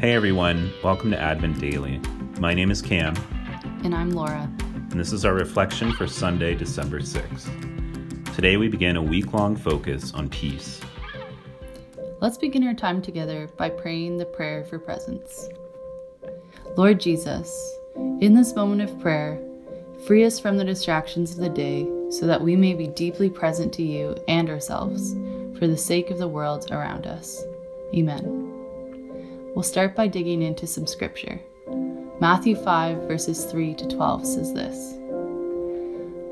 Hey everyone, welcome to Advent Daily. My name is Cam. And I'm Laura. And this is our reflection for Sunday, December 6th. Today we begin a week long focus on peace. Let's begin our time together by praying the prayer for presence. Lord Jesus, in this moment of prayer, free us from the distractions of the day so that we may be deeply present to you and ourselves for the sake of the world around us. Amen. We'll start by digging into some scripture. Matthew 5, verses 3 to 12 says this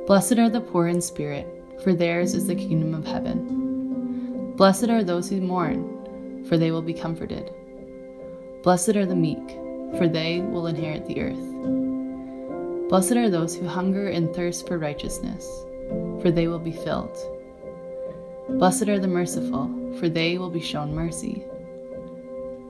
Blessed are the poor in spirit, for theirs is the kingdom of heaven. Blessed are those who mourn, for they will be comforted. Blessed are the meek, for they will inherit the earth. Blessed are those who hunger and thirst for righteousness, for they will be filled. Blessed are the merciful, for they will be shown mercy.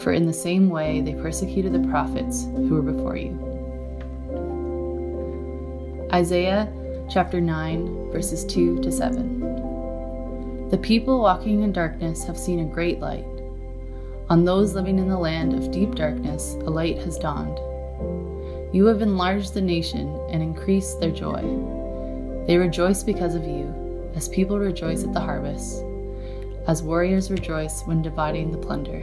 for in the same way they persecuted the prophets who were before you. Isaiah chapter 9, verses 2 to 7. The people walking in darkness have seen a great light. On those living in the land of deep darkness, a light has dawned. You have enlarged the nation and increased their joy. They rejoice because of you, as people rejoice at the harvest, as warriors rejoice when dividing the plunder.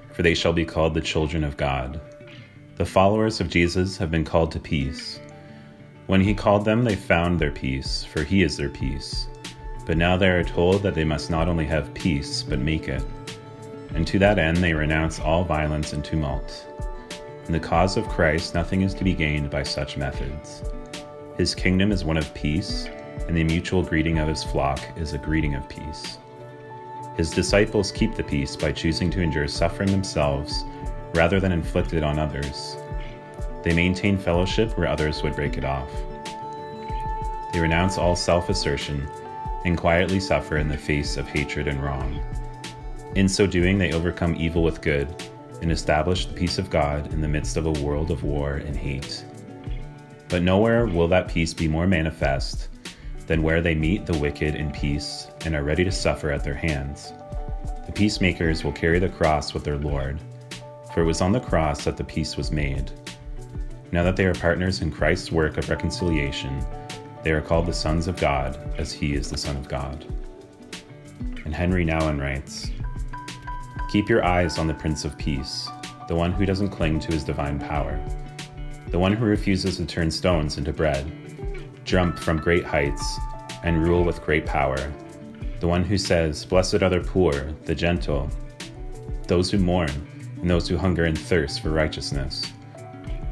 for they shall be called the children of God. The followers of Jesus have been called to peace. When he called them, they found their peace, for he is their peace. But now they are told that they must not only have peace, but make it. And to that end, they renounce all violence and tumult. In the cause of Christ, nothing is to be gained by such methods. His kingdom is one of peace, and the mutual greeting of his flock is a greeting of peace. His disciples keep the peace by choosing to endure suffering themselves rather than inflict it on others. They maintain fellowship where others would break it off. They renounce all self assertion and quietly suffer in the face of hatred and wrong. In so doing, they overcome evil with good and establish the peace of God in the midst of a world of war and hate. But nowhere will that peace be more manifest than where they meet the wicked in peace and are ready to suffer at their hands. The peacemakers will carry the cross with their Lord, for it was on the cross that the peace was made. Now that they are partners in Christ's work of reconciliation, they are called the sons of God, as he is the Son of God. And Henri Nouwen writes Keep your eyes on the Prince of Peace, the one who doesn't cling to his divine power, the one who refuses to turn stones into bread, jump from great heights, and rule with great power, the one who says, Blessed are the poor, the gentle, those who mourn, and those who hunger and thirst for righteousness.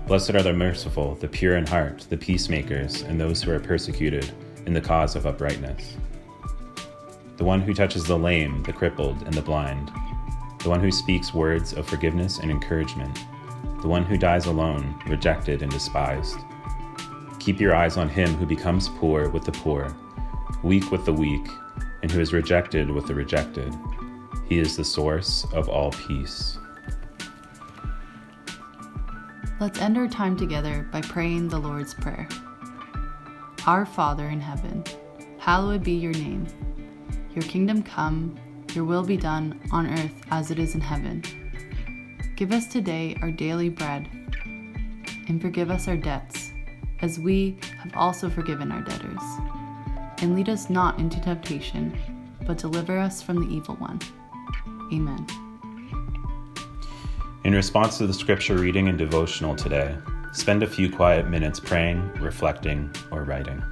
Blessed are the merciful, the pure in heart, the peacemakers, and those who are persecuted in the cause of uprightness. The one who touches the lame, the crippled, and the blind. The one who speaks words of forgiveness and encouragement. The one who dies alone, rejected and despised. Keep your eyes on him who becomes poor with the poor, weak with the weak, and who is rejected with the rejected. He is the source of all peace. Let's end our time together by praying the Lord's Prayer. Our Father in heaven, hallowed be your name. Your kingdom come, your will be done on earth as it is in heaven. Give us today our daily bread, and forgive us our debts, as we have also forgiven our debtors. And lead us not into temptation, but deliver us from the evil one. Amen. In response to the scripture reading and devotional today, spend a few quiet minutes praying, reflecting, or writing.